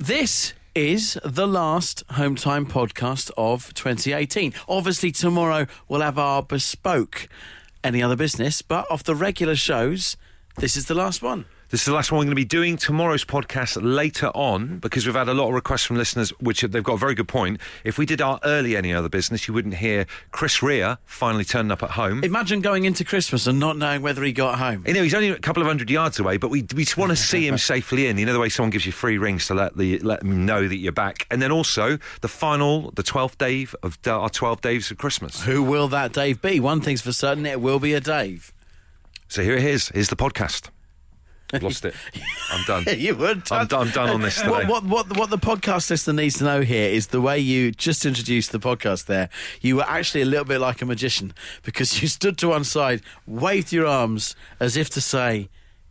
This is the last Home Time podcast of 2018. Obviously, tomorrow we'll have our bespoke Any Other Business, but of the regular shows, this is the last one. This is the last one we're going to be doing tomorrow's podcast later on because we've had a lot of requests from listeners, which they've got a very good point. If we did our early any other business, you wouldn't hear Chris Rea finally turning up at home. Imagine going into Christmas and not knowing whether he got home. You know, he's only a couple of hundred yards away, but we, we just want to see him safely in. You know, the way someone gives you free rings to let the let them know that you're back. And then also the final, the 12th day of our 12 days of Christmas. Who will that Dave be? One thing's for certain, it will be a Dave. So here it is. Here's the podcast. I've lost it. I'm done. you would. I'm done, I'm done on this today. What, what, what, what the podcast listener needs to know here is the way you just introduced the podcast there. You were actually a little bit like a magician because you stood to one side, waved your arms as if to say,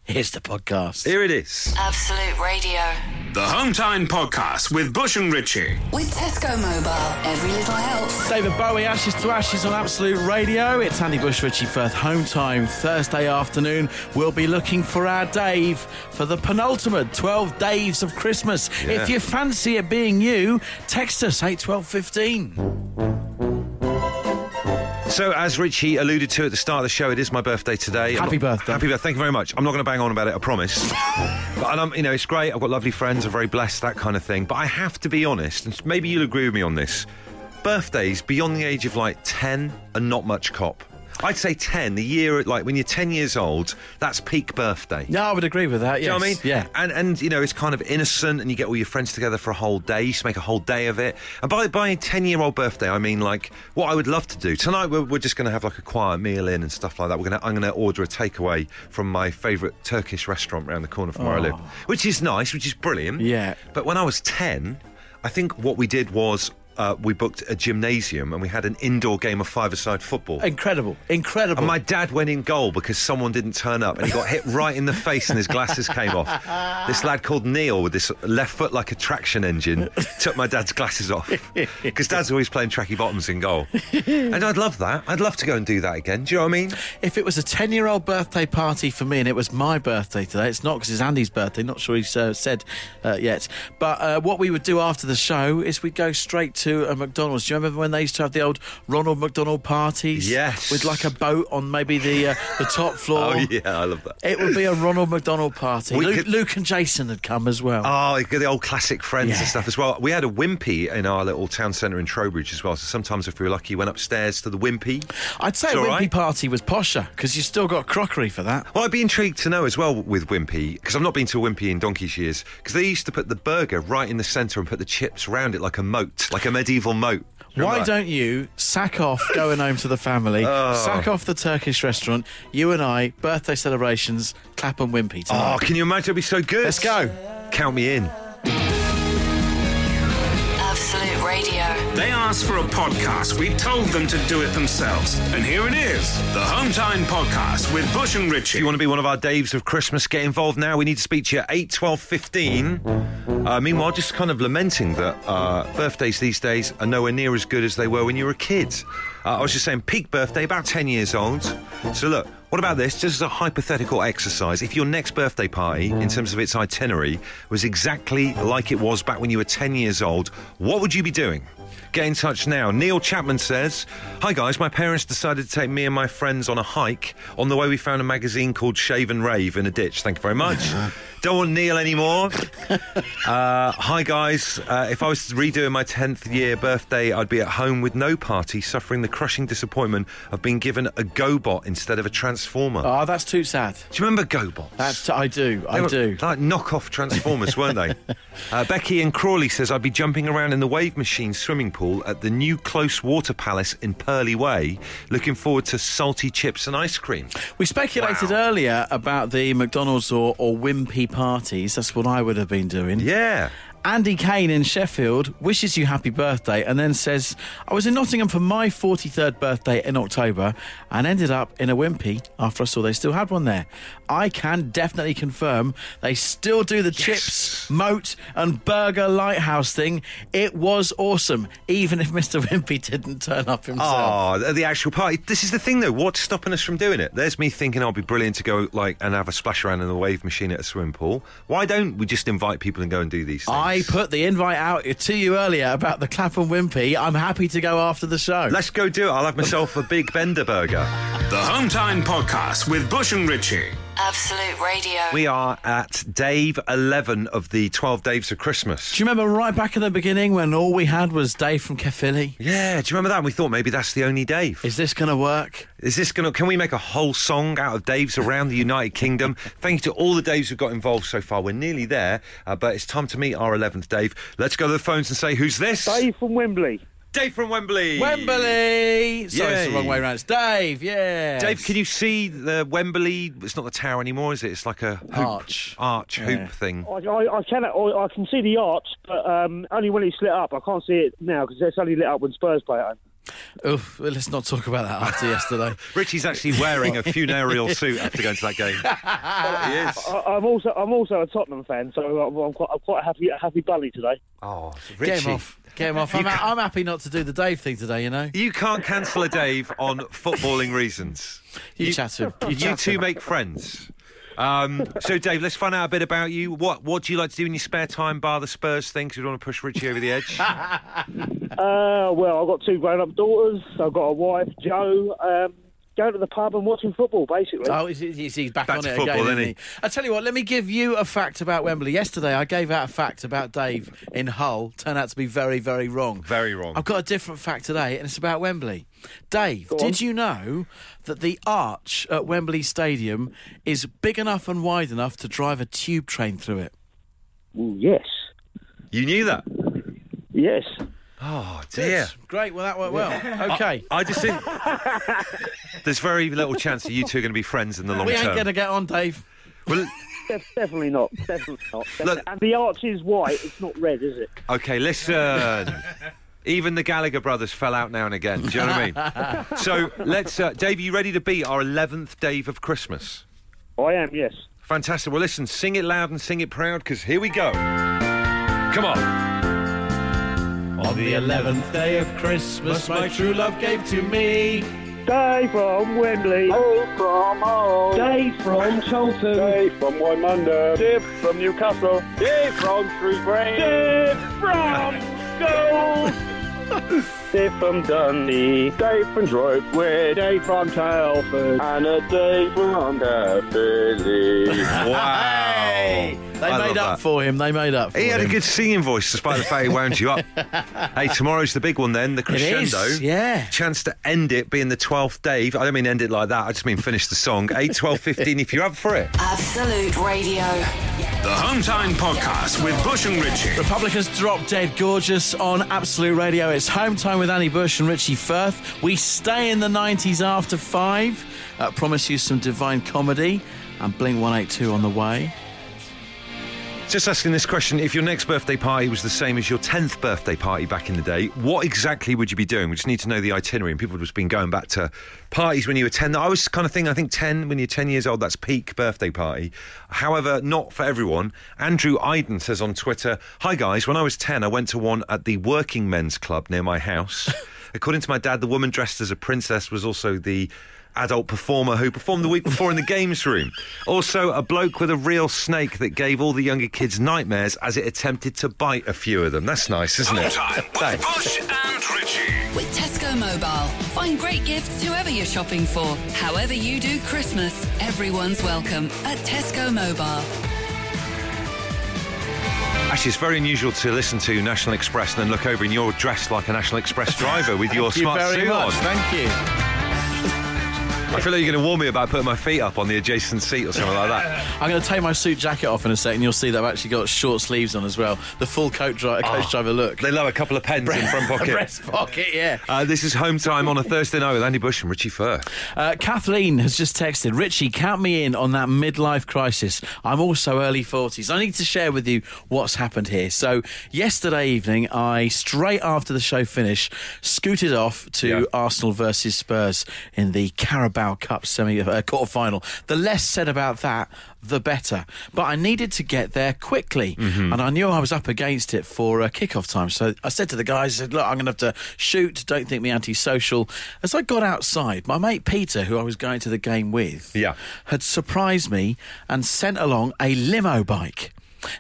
Here's the podcast. Here it is. Absolute Radio. The Home Time Podcast with Bush and Richie. With Tesco Mobile, every little helps. David Bowie, Ashes to Ashes on Absolute Radio. It's Andy Bush, Richie Firth, home time, Thursday afternoon. We'll be looking for our Dave for the penultimate 12 days of Christmas. Yeah. If you fancy it being you, text us 81215. So, as Richie alluded to at the start of the show, it is my birthday today. Happy not- birthday. Happy birthday. Thank you very much. I'm not going to bang on about it, I promise. but, and I'm, you know, it's great. I've got lovely friends. I'm very blessed, that kind of thing. But I have to be honest, and maybe you'll agree with me on this. Birthdays beyond the age of like 10 are not much cop. I'd say 10, the year, like when you're 10 years old, that's peak birthday. Yeah, I would agree with that. Yes. Do you know what I mean? Yeah. And and you know, it's kind of innocent and you get all your friends together for a whole day, you used to make a whole day of it. And by by a ten year old birthday, I mean like what I would love to do. Tonight we're, we're just gonna have like a quiet meal in and stuff like that. We're gonna I'm gonna order a takeaway from my favourite Turkish restaurant around the corner from where I live. Oh. Which is nice, which is brilliant. Oh. Yeah. But when I was ten, I think what we did was uh, we booked a gymnasium and we had an indoor game of five-a-side football. Incredible. Incredible. And my dad went in goal because someone didn't turn up and he got hit right in the face and his glasses came off. This lad called Neil with this left foot like a traction engine took my dad's glasses off because dad's always playing tracky bottoms in goal. And I'd love that. I'd love to go and do that again. Do you know what I mean? If it was a 10 year old birthday party for me and it was my birthday today, it's not because it's Andy's birthday, not sure he's uh, said uh, yet. But uh, what we would do after the show is we'd go straight to a McDonald's. Do you remember when they used to have the old Ronald McDonald parties? Yes. With like a boat on maybe the uh, the top floor. Oh, yeah, I love that. It would be a Ronald McDonald party. Luke, could- Luke and Jason had come as well. Oh, the old classic friends Yeah. and stuff as well. We had a Wimpy in our little town centre in Trowbridge as well. So sometimes, if we were lucky, went upstairs to the Wimpy. I'd say Wimpy right. party was posher because you still got crockery for that. Well, I'd be intrigued to know as well with Wimpy, because I've not been to a Wimpy in donkey's years, because they used to put the burger right in the centre and put the chips round it like a moat, like a medieval moat. Why that? don't you sack off going home to the family, Oh. sack off the Turkish restaurant, you and I, birthday celebrations, Clapham wimpy oh, tonight. Oh, can you imagine? It'd be so good. Let's go. Count me in. They asked for a podcast. We told them to do it themselves. And here it is the Home Time Podcast with Bush and Richie. If you want to be one of our Daves of Christmas, get involved now. We need to speak to you at 8, 12, 15. Uh, meanwhile, just kind of lamenting that uh, birthdays these days are nowhere near as good as they were when you were a kid. Uh, I was just saying, peak birthday, about 10 years old. So, look, what about this? Just as a hypothetical exercise, if your next birthday party, in terms of its itinerary, was exactly like it was back when you were 10 years old, what would you be doing? Get in touch now. Neil Chapman says, Hi guys, my parents decided to take me and my friends on a hike. On the way, we found a magazine called Shave and Rave in a ditch. Thank you very much. Don't want Neil anymore. Uh, hi guys, uh, if I was redoing my 10th year birthday, I'd be at home with no party, suffering the crushing disappointment of being given a GoBot instead of a Transformer. Oh, that's too sad. Do you remember GoBots? That's I do. They I were do. Like knockoff Transformers, weren't they? Uh, Becky and Crawley says I'd be jumping around in the wave machine swimming pool at the new Close Water Palace in Purley Way. Looking forward to salty chips and ice cream. We speculated Wow. earlier about the McDonald's or, or wimpy parties. That's what I would have been doing. Yeah. Andy Kane in Sheffield wishes you happy birthday and then says, I was in Nottingham for my 43rd birthday in October and ended up in a Wimpy after I saw they still had one there. I can definitely confirm they still do the chips, moat, and burger lighthouse thing. It was awesome, even if Mr. Wimpy didn't turn up himself. Oh, the- the actual party. This is the thing, though. What's stopping us from doing it? There's me thinking I'll be brilliant to go like and have a splash around in the wave machine at a swimming pool. Why don't we just invite people and go and do these things? I put the invite out to you earlier about the Clapham Wimpy. I'm happy to go after the show. Let's go do it. I'll have myself a big Bender burger. The Home Time Podcast with Bush and Richie. Absolute Radio. We are at Dave 11 of the 12 Daves of Christmas. Do you remember right back in the beginning when all we had was Dave from Caerphilly? Yeah, do you remember that? We thought maybe that's the only Dave. Is this going to work? Is this going to, can we make a whole song out of Daves around the United Kingdom? Thank you to all the Daves who've got involved so far. We're nearly there, uh, but it's time to meet our 11th Dave. Let's go to the phones and say, who's this? Dave from Wembley. Dave from Wembley. Wembley! Sorry, it's the wrong way around. It's Dave, yeah. Dave, can you see the Wembley? It's not the tower anymore, is it? It's like a hoop, Arch. arch Yeah. hoop thing. I, I, I can I, I can see the arch, but um, only when it's lit up. I can't see it now because it's only lit up when Spurs play at home. Oof, well, let's not talk about that after yesterday. Richie's actually wearing a funereal suit after going to that game. he is. I, I'm also I'm also a Tottenham fan, so I'm, I'm quite I'm quite a happy a happy bunny today. Oh, Richie. him off. Get him off. I'm, I'm happy not to do the Dave thing today, you know? You can't cancel a Dave on footballing reasons. You, chat to him. You, You two him. make friends. Um, so, Dave, let's find out a bit about you. What What do you like to do in your spare time, bar the Spurs thing? Because we don't want to push Richie over the edge. Uh, well, I've got two grown up daughters. I've got a wife, Joe. Um, going to the pub and watching football, basically. Oh, he's, he's, he's back, Back on to it football, again, isn't isn't he? I tell you what, let me give you a fact about Wembley. Yesterday, I gave out a fact about Dave in Hull. Turned out to be very, very wrong. Very wrong. I've got a different fact today, and it's about Wembley. Dave, did you know that the arch at Wembley Stadium is big enough and wide enough to drive a tube train through it? Ooh, yes, You knew that? yes. Oh, dear. Great, well, that worked well. Okay. I just think there's very little chance that you two are going to be friends in the long term. we ain't going to get on, Dave. Well, definitely not. Definitely not. Look- and the arch is white. It's not red, is it? Okay, listen. Even the Gallagher brothers fell out now and again. Do you know what I mean? So let's, uh, Dave, are you ready to beat our 11th Dave of Christmas? I am. Yes. Fantastic. Well, listen, sing it loud and sing it proud because here we go. Come on. On the 11th day of Christmas, my true love gave to me. Dave from Wembley. Dave from Hull. Dave from Charlton. Dave from Wymondham. Dave from Newcastle. Dave from Shrewsbury. Dave from Gold. Dave from Dundee. Dave from Droitwich. Dave from Telford. And a Dave from Caerphilly. Hey! Wow. They I made up that. for him. They made up for He had a good singing voice despite the fact he wound you up. hey, tomorrow's the big one then, the crescendo. is, yeah. Chance to end it being the 12th Dave. I don't mean end it like that, I just mean finish the song. 8, 12, 15 if you're up for it. Absolute Radio. The Home Time Podcast with Bush and Richie. Republica's drop dead gorgeous on Absolute Radio. It's home time with Andy Bush and Richie Firth. We stay in the 90s after five. Uh, promise you some divine comedy and Blink 182 on the way. Just asking this question if your next birthday party was the same as your 10th birthday party back in the day, what exactly would you be doing? We just need to know the itinerary. And people have just been going back to parties when you were 10. I was kind of thinking, I think 10, when you're 10 years old, that's peak birthday party. However, not for everyone. Andrew Iden says on Twitter Hi guys, when I was 10, I went to one at the Working Men's Club near my house. According to my dad, the woman dressed as a princess was also the adult performer who performed the week before in the games room. Also, a bloke with a real snake that gave all the younger kids nightmares as it attempted to bite a few of them. That's nice, isn't it? Time with Thanks. Bush and Richie. With Tesco Mobile. Find great gifts whoever you're shopping for. However you do Christmas, everyone's welcome at Tesco Mobile. Actually, it's very unusual to listen to National Express and then look over and you're dressed like a National Express driver with your Thank smart very suit much. on. Thank you. I feel like you're going to warn me about putting my feet up on the adjacent seat or something like that. I'm going to take my suit jacket off in a second. You'll see that I've actually got short sleeves on as well. The full coat, dri- coach driver look. They love a couple of pens in front pocket. Breast pocket, yeah. Uh, this is home time on a Thursday night with Andy Bush and Richie Firth. Uh, Kathleen has just texted Richie, count me in on that midlife crisis. I'm also early 40s. I need to share with you what's happened here. So, yesterday evening, I, straight after the show finished, scooted off to Yeah. Arsenal versus Spurs in the Carabao Cup semi uh, quarter final. The less said about that, the better. But I needed to get there quickly, Mm-hmm. and I knew I was up against it for uh, kickoff time. So I said to the guys, "Look, I'm going to have to shoot. Don't think me antisocial." As I got outside, my mate Peter, who I was going to the game with, Yeah. had surprised me and sent along a limo bike.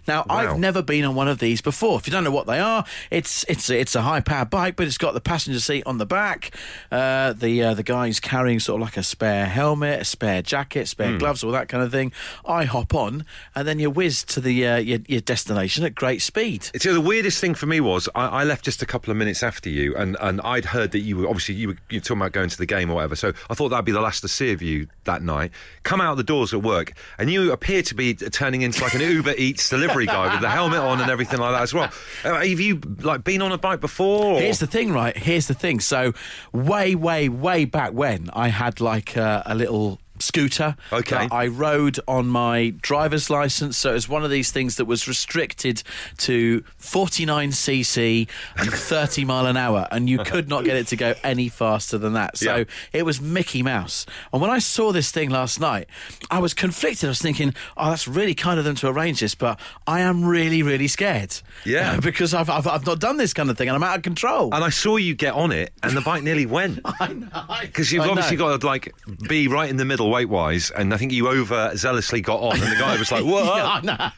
Now, Wow. I've never been on one of these before. If you don't know what they are, it's it's it's a high power bike, but it's got the passenger seat on the back. Uh, the uh, the guy's carrying sort of like a spare helmet, a spare jacket, spare Hmm. gloves, all that kind of thing. I hop on, and then you whiz to the uh, your, your destination at great speed. So the weirdest thing for me was I, I left just a couple of minutes after you, and, and I'd heard that you were obviously you were you were talking about going to the game or whatever. So I thought that'd be the last to see of you that night. Come out the doors at work, and you appear to be turning into like an Uber Eats delivery guy with the helmet on and everything like that as well. Uh, have you like been on a bike before? or- Here's the thing, right? Here's the thing. So, way, way, way back when, I had like a, a little scooter Okay. that I rode on my driver's license. So it was one of these things that was restricted to 49cc and 30 mile an hour, and you could not get it to go any faster than that. So Yeah. it was Mickey Mouse. And when I saw this thing last night, I was conflicted. I was thinking, oh, that's really kind of them to arrange this, but I am really, really scared. Yeah. Because I've, I've, I've not done this kind of thing and I'm out of control. And I saw you get on it, and the bike nearly went. I know. Because you've I obviously know. got to like be right in the middle weight wise, and I think you over zealously got on, and the guy was like, "What?" Yeah, I know.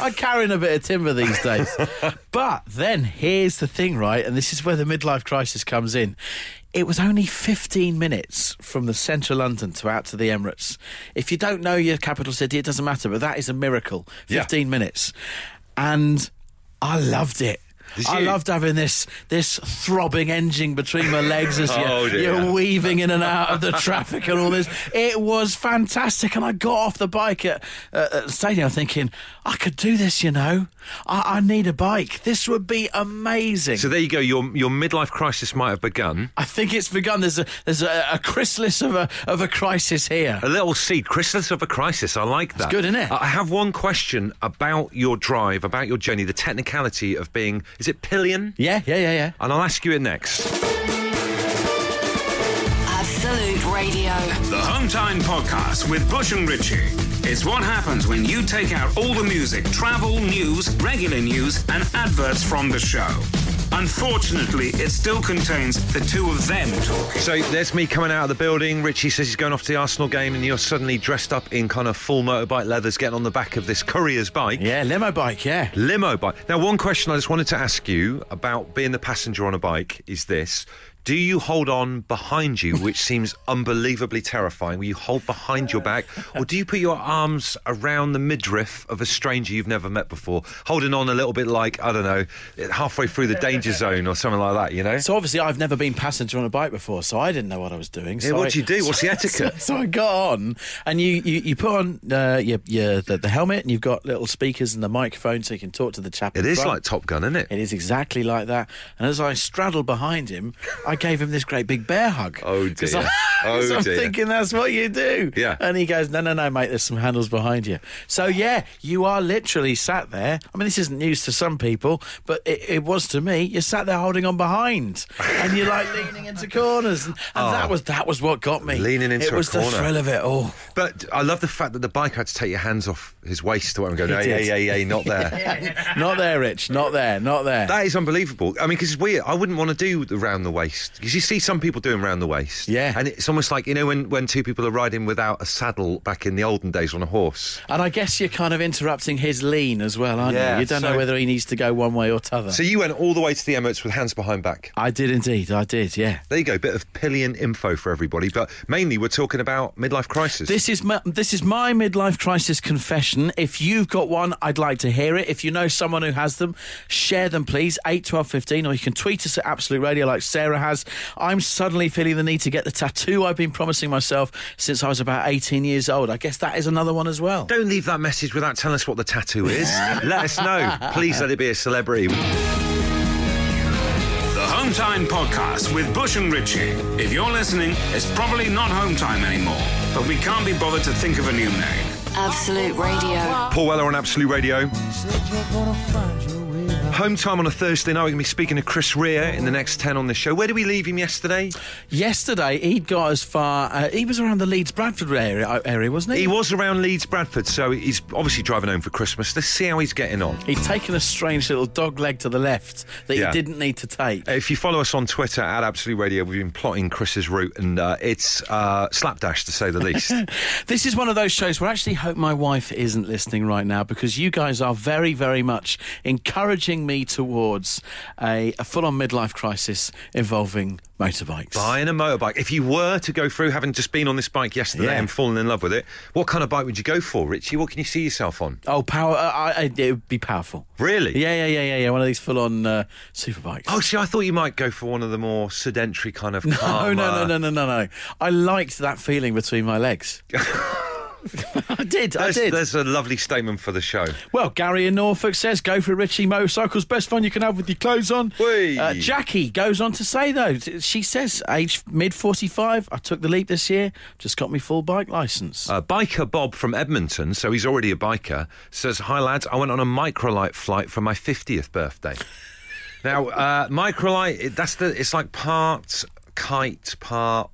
I'm carrying a bit of timber these days. but then here's the thing, right? And this is where the midlife crisis comes in. It was only 15 minutes from the centre of London to out to the Emirates. If you don't know your capital city, it doesn't matter, but that is a miracle. Yeah. 15 minutes. And I loved it. Did I you? loved having this this throbbing engine between my legs as Oh, you're, dear. you're weaving in and out of the traffic and all this. It was fantastic, and I got off the bike at, uh, at the stadium thinking, I could do this. You know, I, I need a bike. This would be amazing. So there you go. Your your midlife crisis might have begun. I think it's begun. There's a there's a, a chrysalis of a of a crisis here. A little seed, chrysalis of a crisis. I like that. It's good, isn't it? I have one question about your drive, about your journey, the technicality of being. Is it pillion? Yeah, yeah, yeah, yeah. And I'll ask you it next. Absolute Radio. The Home Time Podcast with Bush and Richie. It's what happens when you take out all the music, travel, news, regular news, and adverts from the show. Unfortunately, it still contains the two of them talking. So there's me coming out of the building. Richie says he's going off to the Arsenal game, and you're suddenly dressed up in kind of full motorbike leathers, getting on the back of this courier's bike. Yeah, limo bike. Yeah. Limo bike. Now, one question I just wanted to ask you about being the passenger on a bike is this. Do you hold on behind you, which seems unbelievably terrifying? Will you hold behind your back, or do you put your arms around the midriff of a stranger you've never met before, holding on a little bit like, I don't know, halfway through the danger zone or something like that, you know? So obviously I've never been passenger on a bike before, so I didn't know what I was doing. Yeah, so what I- do you do? What's the etiquette? So, so I got on, and you you, you put on uh, your, your the, the helmet, and you've got little speakers and the microphone, so you can talk to the chap. It is front. like Top Gun, isn't it? It is exactly like that. And as I straddled behind him, I gave him this great big bear hug. Oh dear. I, Oh, I'm dear. thinking that's what you do. Yeah. And he goes, no, no, no, mate, there's some handles behind you. So, yeah, you are literally sat there. I mean, this isn't news to some people, but it, it was to me. You're sat there holding on behind and you're like leaning into corners. And, and that oh. was that was what got me. Oh. Leaning into corners. It was the thrill of it all. But I love the fact that the bike had to take your hands off his waist to and go, hey, did. hey, hey, hey, not there. Not there, Rich. Not there. Not there. That is unbelievable. I mean, because it's weird. I wouldn't want to do the round the waist because you see some people doing round the waist. Yeah. and it's almost like you know when when two people are riding without a saddle back in the olden days on a horse. And I guess you're kind of interrupting his lean as well, aren't Yeah, you? You don't so- know whether he needs to go one way or t'other. So you went all the way to the Emirates with hands behind back. I did indeed. I did, yeah. There you go, bit of pillion info for everybody. But mainly, we're talking about midlife crisis. This is my, this is my midlife crisis confession. If you've got one, I'd like to hear it. If you know someone who has them, share them, please. 8, 12, 15, or you can tweet us at Absolute Radio like Sarah has. I'm suddenly feeling the need to get the tattoo I've been promising myself since I was about 18 years old. I guess that is another one as well. Don't leave that message without telling us what the tattoo is. let us know. Please let it be a celebrity. The Home Time Podcast with Bush and Richie. If you're listening, it's probably not Home Time anymore, but we can't be bothered to think of a new name. Absolute Radio. Paul Weller on Absolute Radio. Home time on a Thursday night. We're going to be speaking to Chris Rea in the next 10 on this show. Where did we leave him yesterday? Yesterday, he'd got as far. Uh, he was around the Leeds Bradford area, area, wasn't he? He was around Leeds, Bradford, so he's obviously driving home for Christmas. Let's see how he's getting on. He'd taken a strange little dog leg to the left that Yeah. he didn't need to take. If you follow us on Twitter at Absolute Radio, we've been plotting Chris's route, and uh, it's uh, slapdash to say the least. This is one of those shows where I actually hope my wife isn't listening right now because you guys are very, very much encouraging me towards a, a full on midlife crisis involving motorbikes. Buying a motorbike. If you were to go through having just been on this bike yesterday Yeah. and fallen in love with it, what kind of bike would you go for, Richie? What can you see yourself on? Oh, power! Uh, I, it would be powerful. Really? Yeah, yeah, yeah, yeah, yeah. One of these full-on uh, super bikes. Oh, see, I thought you might go for one of the more sedentary kind of no, calmer- no, no, no, no, no, no! I liked that feeling between my legs. I did, I There's, did. there's a lovely statement for the show. Well, Gary in Norfolk says, go for Richie Motorcycles. Best fun you can have with your clothes on. Uh, Jackie goes on to say, though, she says, age mid 45, I took the leap this year, just got me full bike licence. Uh, biker Bob from Edmonton, so he's already a biker, says, Hi lads, I went on a microlight flight for my 50th birthday. now, uh, microlight, that's the, it's like part kite, part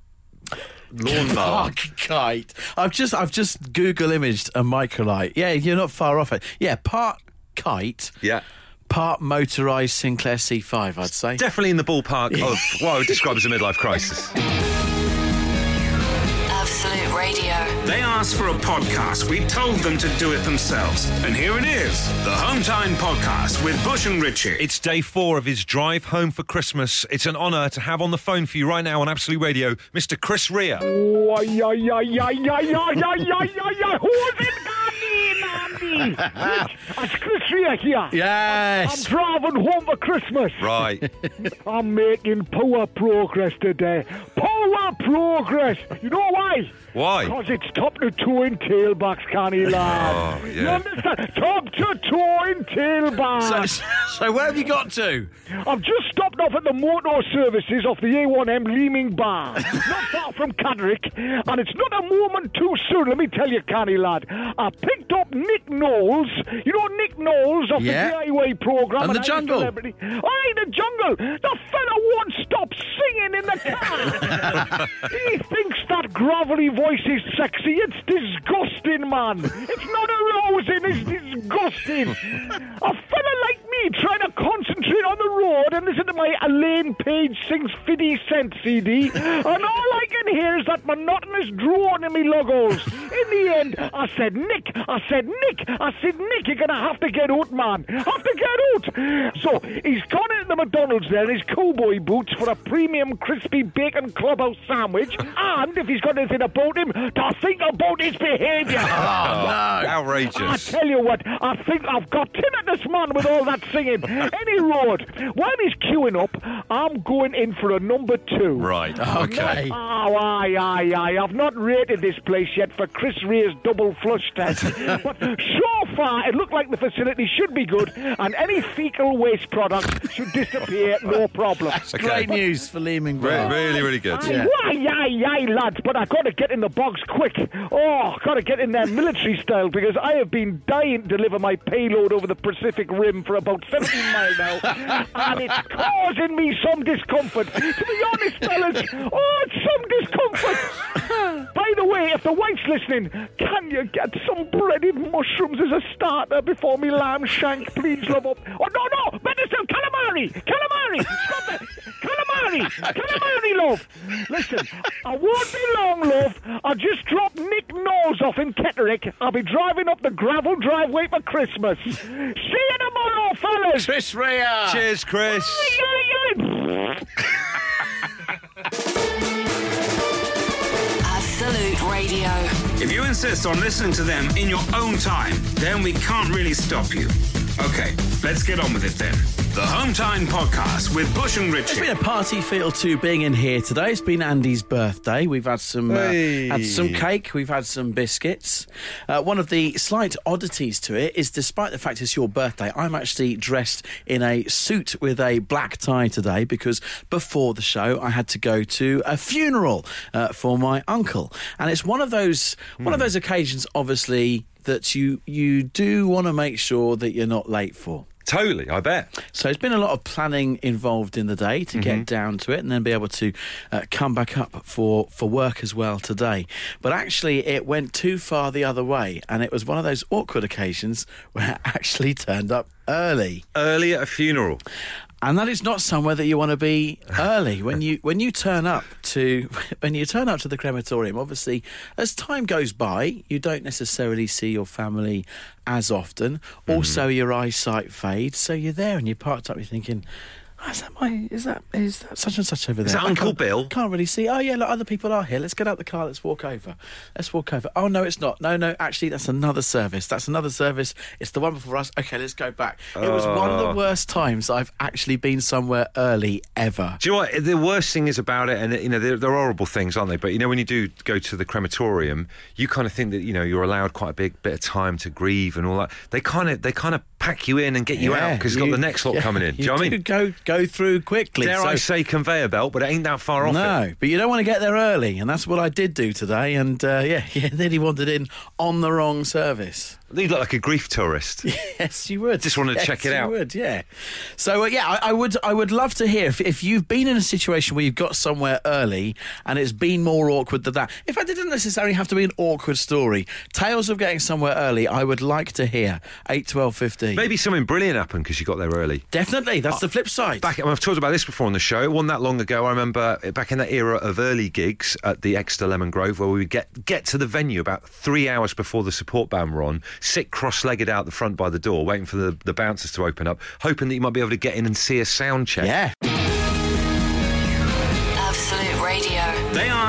lawnmower. Park kite. I've just, I've just Google imaged a microlight. Yeah, you're not far off it. Yeah, part kite, yeah. part motorised Sinclair C5, I'd say. Definitely in the ballpark of what I would describe as a midlife crisis. They asked for a podcast. We told them to do it themselves. And here it is the Home Time Podcast with Bush and Richie. It's day four of his drive home for Christmas. It's an honour to have on the phone for you right now on Absolute Radio, Mr. Chris Rea. It's Chris Rea here. Yes. I'm driving home for Christmas. Right. I'm making poor progress today. Poor progress. You know why? Why? Because it's top to toe in tailbacks, Canny lad. Oh, You yeah. understand? Top to toe in So, tailbacks. so where have you got to? I've just stopped off at the motor services off the A1M Leeming Bar, not far from Catterick, and it's not a moment too soon, let me tell you, Canny lad. I picked up Nick Knowles, you know Nick Knowles of Yeah. the DIY program. And the I'm a Jungle. Celebrity. Aye, the jungle. The fella won't stop singing in the car. he thinks that gravelly voice is sexy. It's disgusting, man. It's not arousing, it's disgusting. A fella like me trying to concentrate on the road and listen to my Elaine Paige sings 50 Cent CD, and all I can hear is that monotonous drone in me logos. In the end, I said, Nick, I said, Nick, I said, Nick, you're gonna have to get out, man. Have to get out. So he's gone into the McDonald's there in his cowboy boots for a premium crispy bacon clubhouse sandwich, and if he's got anything about him, to think about his behaviour. Ah, I Outrageous. I tell you what, I think I've got tinnitus, man, with all that singing. Any road. While he's queuing up, I'm going in for a number two. Right. Okay. Oh, aye, aye, aye. I've not rated this place yet for Chris Rea's double flush test. but so far, it looked like the facility should be good, and any fecal waste product should disappear, no problem. Great news for Lehman Re- Brothers. really, really good. Yeah. Aye, aye, aye, lads, but I've got to get in the box quick. Oh, got to get in there military style because I have been dying to deliver my payload over the Pacific Rim for about 17 miles now, and it's causing me some discomfort. To be honest, fellas, oh, it's some discomfort. By the way, if the wife's listening, can you get some breaded mushrooms as a starter before me lamb shank, please, love up? Oh, no, no, better still, calamari, calamari, stop it, calamari, calamari, love. Listen, I won't be long, love. I'll just drop Nick Knowles off in Kettering. I'll be driving up the gravel driveway for Christmas. See you tomorrow, fellas. Chris Rea. Cheers, Chris. Absolute Radio. If you insist on listening to them in your own time, then we can't really stop you. Okay, let's get on with it then. The Hometime Podcast with Bush and Richie. It's been a party feel to being in here today. It's been Andy's birthday. We've had some uh, had some cake. We've had some biscuits. Uh, one of the slight oddities to it is, despite the fact it's your birthday, I'm actually dressed in a suit with a black tie today because before the show I had to go to a funeral uh, for my uncle, and it's one of those one of those occasions, obviously. That you you do want to make sure that you're not late for. Totally, I bet. So there's been a lot of planning involved in the day to Mm-hmm. get down to it and then be able to uh, come back up for, for work as well today. But actually, it went too far the other way, and it was one of those awkward occasions where I actually turned up early. Early at a funeral. And that is not somewhere that you want to be early. When you when you turn up to when you turn up to the crematorium, obviously, as time goes by, you don't necessarily see your family as often. Mm-hmm. Also, your eyesight fades, so you're there and you're parked up. You're thinking. "Oh, Is that my? Is that is that such and such over there? that I Uncle can't- Bill? Can't really see. Oh yeah, look, other people are here. Let's get out the car. Let's walk over. Let's walk over. Oh no, it's not. No, no. Actually, that's another service. That's another service. It's the one before us. Okay, let's go back. It was one of Oh. the worst times I've actually been somewhere early ever. Do you know what the worst thing is about it? And you know, they're, they're horrible things, aren't they? But you know, when you do go to the crematorium, you kind of think that you know you're allowed quite a big bit of time to grieve and all that. They kind of they kind of pack you in and get you out because you've got the next lot yeah, coming in. Do you, know what I mean? Go go through quickly. Dare so- I say conveyor belt, but it ain't that far off. no, it. but you don't want to get there early, and that's what I did do today. And uh, yeah, yeah, nearly wandered in on the wrong service. You look like a grief tourist. Yes, you would. Just want to Yes, check it you out. would, yeah. So uh, yeah, I, I would. I would love to hear if, if you've been in a situation where you've got somewhere early and it's been more awkward than that. In fact, it didn't necessarily have to be an awkward story. Tales of getting somewhere early. I would like to hear eight, twelve, fifteen. Maybe something brilliant happened because you got there early. Definitely, that's the flip side. Back, I've talked about this before on the show. It wasn't that long ago. I remember back in that era of early gigs at the Exeter Lemon Grove, where we would get get to the venue about three hours before the support band were on, sit cross-legged out the front by the door, waiting for the, the bouncers to open up, hoping that you might be able to get in and see a sound check. yeah.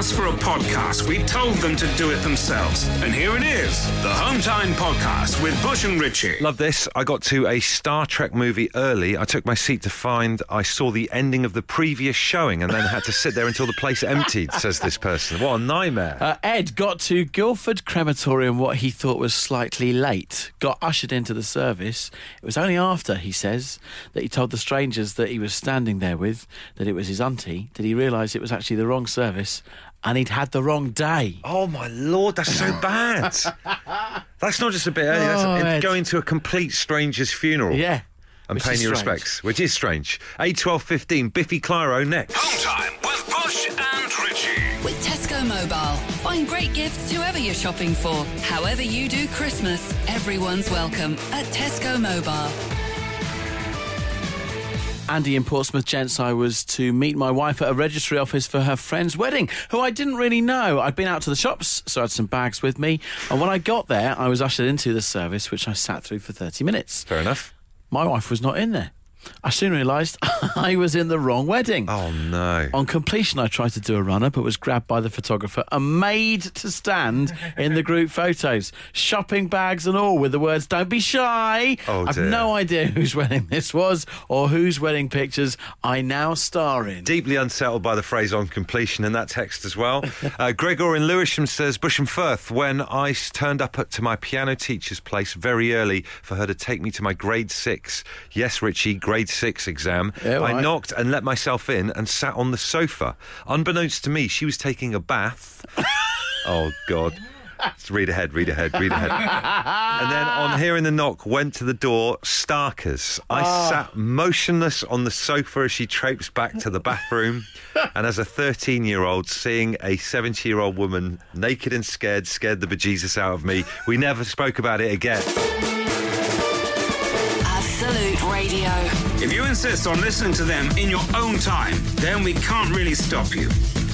Asked for a podcast. We told them to do it themselves. And here it is the Hometime Podcast with Bush and Richie. Love this. I got to a Star Trek movie early. I took my seat to find I saw the ending of the previous showing and then had to sit there until the place emptied, says this person. What a nightmare. Uh, Ed got to Guildford Crematorium what he thought was slightly late. Got ushered into the service. It was only after, he says, that he told the strangers that he was standing there with that it was his auntie, did he realise it was actually the wrong service and he'd had the wrong day. Oh my lord, that's so bad. that's not just a bit eh? early. Oh, that's going to a complete stranger's funeral. Yeah. And paying is your strange. respects, which is strange. 8, 12, 15, Biffy Clyro next. Home time with Bush and Richie. With Tesco Mobile. Find great gifts whoever you're shopping for. However you do Christmas, everyone's welcome at Tesco Mobile. Andy in Portsmouth, gents, I was to meet my wife at a registry office for her friend's wedding, who I didn't really know. I'd been out to the shops, so I had some bags with me. And when I got there, I was ushered into the service, which I sat through for 30 minutes. Fair enough. My wife was not in there. I soon realised I was in the wrong wedding. Oh no. On completion, I tried to do a runner, but was grabbed by the photographer and made to stand in the group photos, shopping bags and all, with the words "Don't be shy." Oh, I've dear. no idea whose wedding this was or whose wedding pictures I now star in. Deeply unsettled by the phrase on completion in that text as well. Uh, Gregor in Lewisham says, Bush and Firth, I turned up at, to my piano teacher's place very early for her to take me to my grade six, yes, Richie, grade six exam, Yeah, I right. knocked and let myself in and sat on the sofa. Unbeknownst to me, she was taking a bath. oh, God. Just read ahead, read ahead, read ahead. and then on hearing the knock, went to the door, starkers. I Ah. sat motionless on the sofa as she traipsed back to the bathroom. and as a 13 year old, seeing a 70 year old woman naked and scared scared the bejesus out of me. We never spoke about it again. Absolute Radio. If you insist on listening to them in your own time, then we can't really stop you.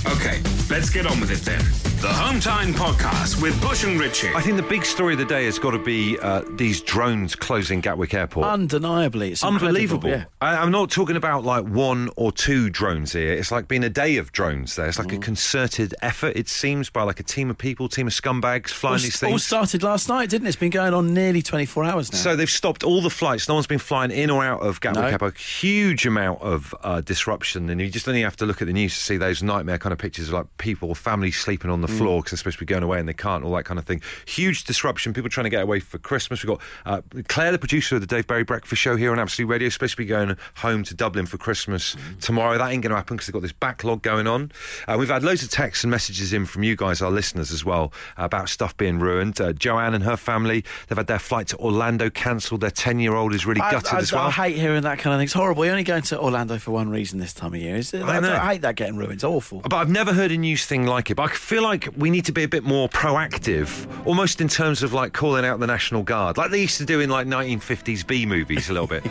Okay, let's get on with it then. The Hometime Podcast with Bush and Richie. I think the big story of the day has got to be uh, these drones closing Gatwick Airport. Undeniably, it's Unbelievable. yeah. I, I'm not talking about like one or two drones here. It's like been a day of drones there. It's like a Mm. concerted effort, it seems, by like a team of people, team of scumbags flying All, these things. It all started last night, didn't it? It's been going on nearly 24 hours now. So they've stopped all the flights. No one's been flying in or out of Gatwick No. Airport. Huge amount of uh, disruption, and you just only have to look at the news to see those nightmare kind of pictures of like people, families sleeping on the the floor because they're supposed to be going away and they can't, all that kind of thing. Huge disruption. People trying to get away for Christmas. We've got uh, Claire, the producer of the Dave Berry Breakfast Show here on Absolute Radio, supposed to be going home to Dublin for Christmas tomorrow. That ain't going to happen because they've got this backlog going on. Uh, we've had loads of texts and messages in from you guys, our listeners, as well, about stuff being ruined. Uh, Joanne and her family, they've had their flight to Orlando cancelled. Their 10 year old is really I, gutted I- as well. I hate hearing that kind of thing. It's horrible. You're only going to Orlando for one reason this time of year. Is it? I. I hate that getting ruined. It's awful. But I've never heard a news thing like it. But I feel like we need to be a bit more proactive, almost in terms of like calling out the National Guard, like they used to do in like 1950s B movies a little bit.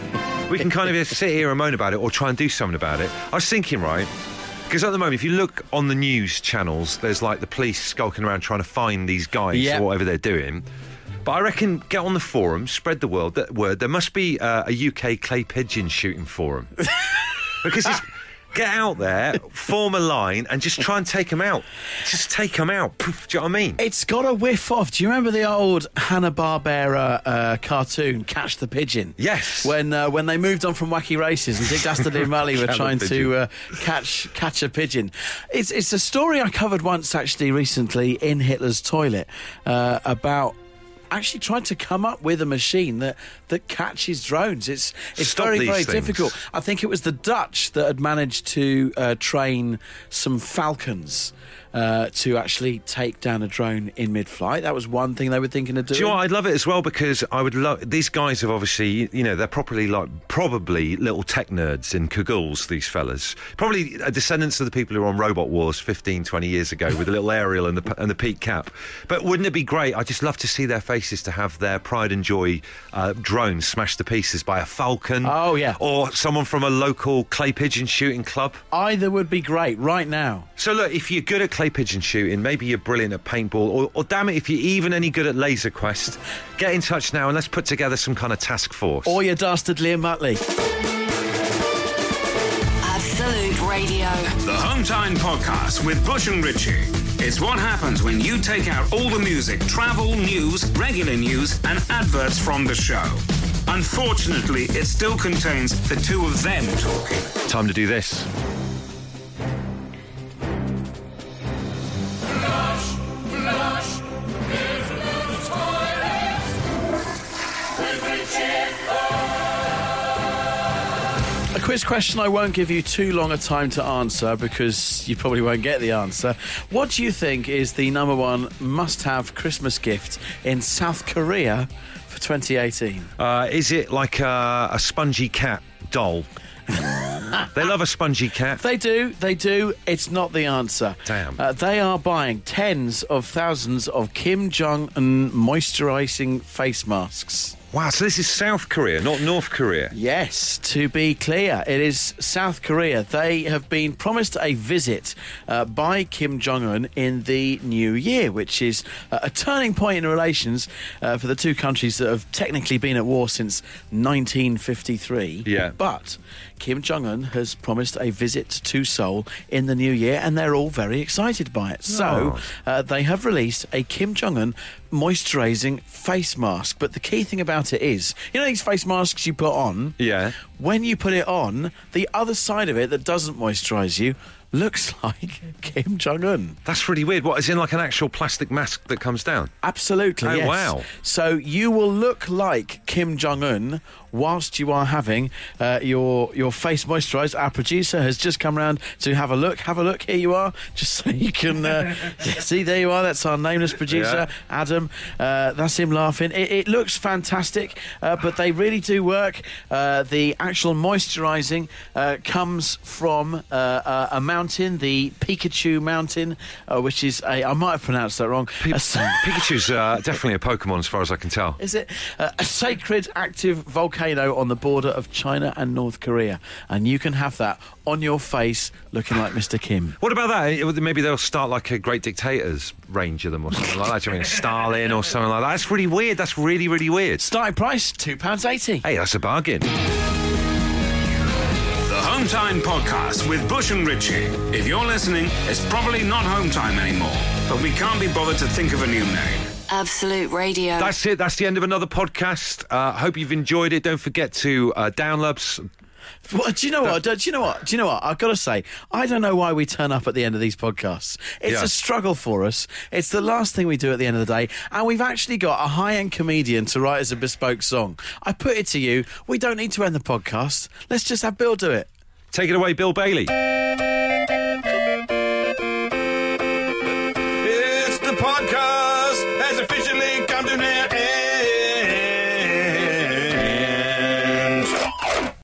we can kind of just sit here and moan about it or try and do something about it. I was thinking, right? Because at the moment, if you look on the news channels, there's like the police skulking around trying to find these guys Yeah. or whatever they're doing. But I reckon get on the forum, spread the that word. There must be uh, a UK clay pigeon shooting forum because it's get out there, form a line, and just try and take them out. Just take them out. Poof, do you know what I mean? It's got a whiff of. Do you remember the old Hanna Barbera uh, cartoon, Catch the Pigeon? Yes. When uh, when they moved on from Wacky Races and Dick Dastardly and Muttley were trying to uh, catch catch a pigeon. It's it's a story I covered once actually recently in Hitler's toilet uh, about. Actually, trying to come up with a machine that, that catches drones. It's it's Stop very very things. difficult. I think it was the Dutch that had managed to uh, train some falcons uh, to actually take down a drone in mid-flight. That was one thing they were thinking of doing. Do you know what? I'd love it as well because I would love these guys have obviously you know they're properly like probably little tech nerds in cagoules these fellas probably descendants of the people who were on Robot Wars 15 20 years ago with a little aerial and the and the peak cap but wouldn't it be great I just love to see their faces to have their pride and joy uh, drone smashed to pieces by a falcon Oh, yeah. or someone from a local clay pigeon shooting club Either would be great right now. so look, if you're good at clay pigeon shooting, maybe you're brilliant at paintball, or, or damn it, if you're even any good at laser quest, get in touch now and let's put together some kind of task force. Or your dastardly and Muttley. Absolute Radio. The Home Time Podcast with Bush and Richie. It's what happens when you take out all the music, travel, news, regular news, and adverts from the show. Unfortunately, it still contains the two of them talking. Time to do this. A quiz question I won't give you too long a time to answer because you probably won't get the answer. What do you think is the number one must have Christmas gift in South Korea for 2018? Uh, is it like a, a spongy cat doll? they love a spongy cat. They do, they do. It's not the answer. Damn. Uh, they are buying tens of thousands of Kim Jong un moisturizing face masks. Wow, so this is South Korea, not North Korea. Yes, to be clear, it is South Korea. They have been promised a visit uh, by Kim Jong un in the new year, which is uh, a turning point in relations uh, for the two countries that have technically been at war since 1953. Yeah. But Kim Jong un has promised a visit to Seoul in the new year, and they're all very excited by it. So Oh. uh, they have released a Kim Jong un moisturizing face mask. But the key thing about it is, you know, these face masks you put on. Yeah. When you put it on, the other side of it that doesn't moisturize you looks like Kim Jong Un. That's really weird. What, is in like an actual plastic mask that comes down? Absolutely. Oh, yes. wow. So you will look like Kim Jong Un whilst you are having uh, your your face moisturised. Our producer has just come round to have a look. Have a look. Here you are, just so you can uh, see. There you are. That's our nameless producer, Yeah. Adam. Uh, that's him laughing. It, it looks fantastic, uh, but they really do work. Uh, the actual moisturising uh, comes from a mountain, the Pikachu Mountain, uh, which is a. I might have pronounced that wrong. S- Pikachu's uh, definitely a Pokemon as far as I can tell. is it uh, a sacred active volcano on the border of China and North Korea? And you can have that on your face looking like Mr. Kim. What about that? Maybe they'll start like a Great Dictators range of them or something like that. Do you mean Stalin or something like that? That's really weird. That's really, really weird. Starting price £2.80. Hey, that's a bargain. The Hometime Podcast with Bush and Richie. If you're listening, it's probably not home time anymore, but we can't be bothered to think of a new name. Absolute Radio. That's it. That's the end of another podcast. Uh, hope you've enjoyed it. Don't forget to uh, download, s- Well, do you know what? Do you know what? Do you know what? I've got to say, I don't know why we turn up at the end of these podcasts. It's Yeah. a struggle for us. It's the last thing we do at the end of the day, and we've actually got a high-end comedian to write us a bespoke song. I put it to you, we don't need to end the podcast. Let's just have Bill do it. Take it away, Bill Bailey.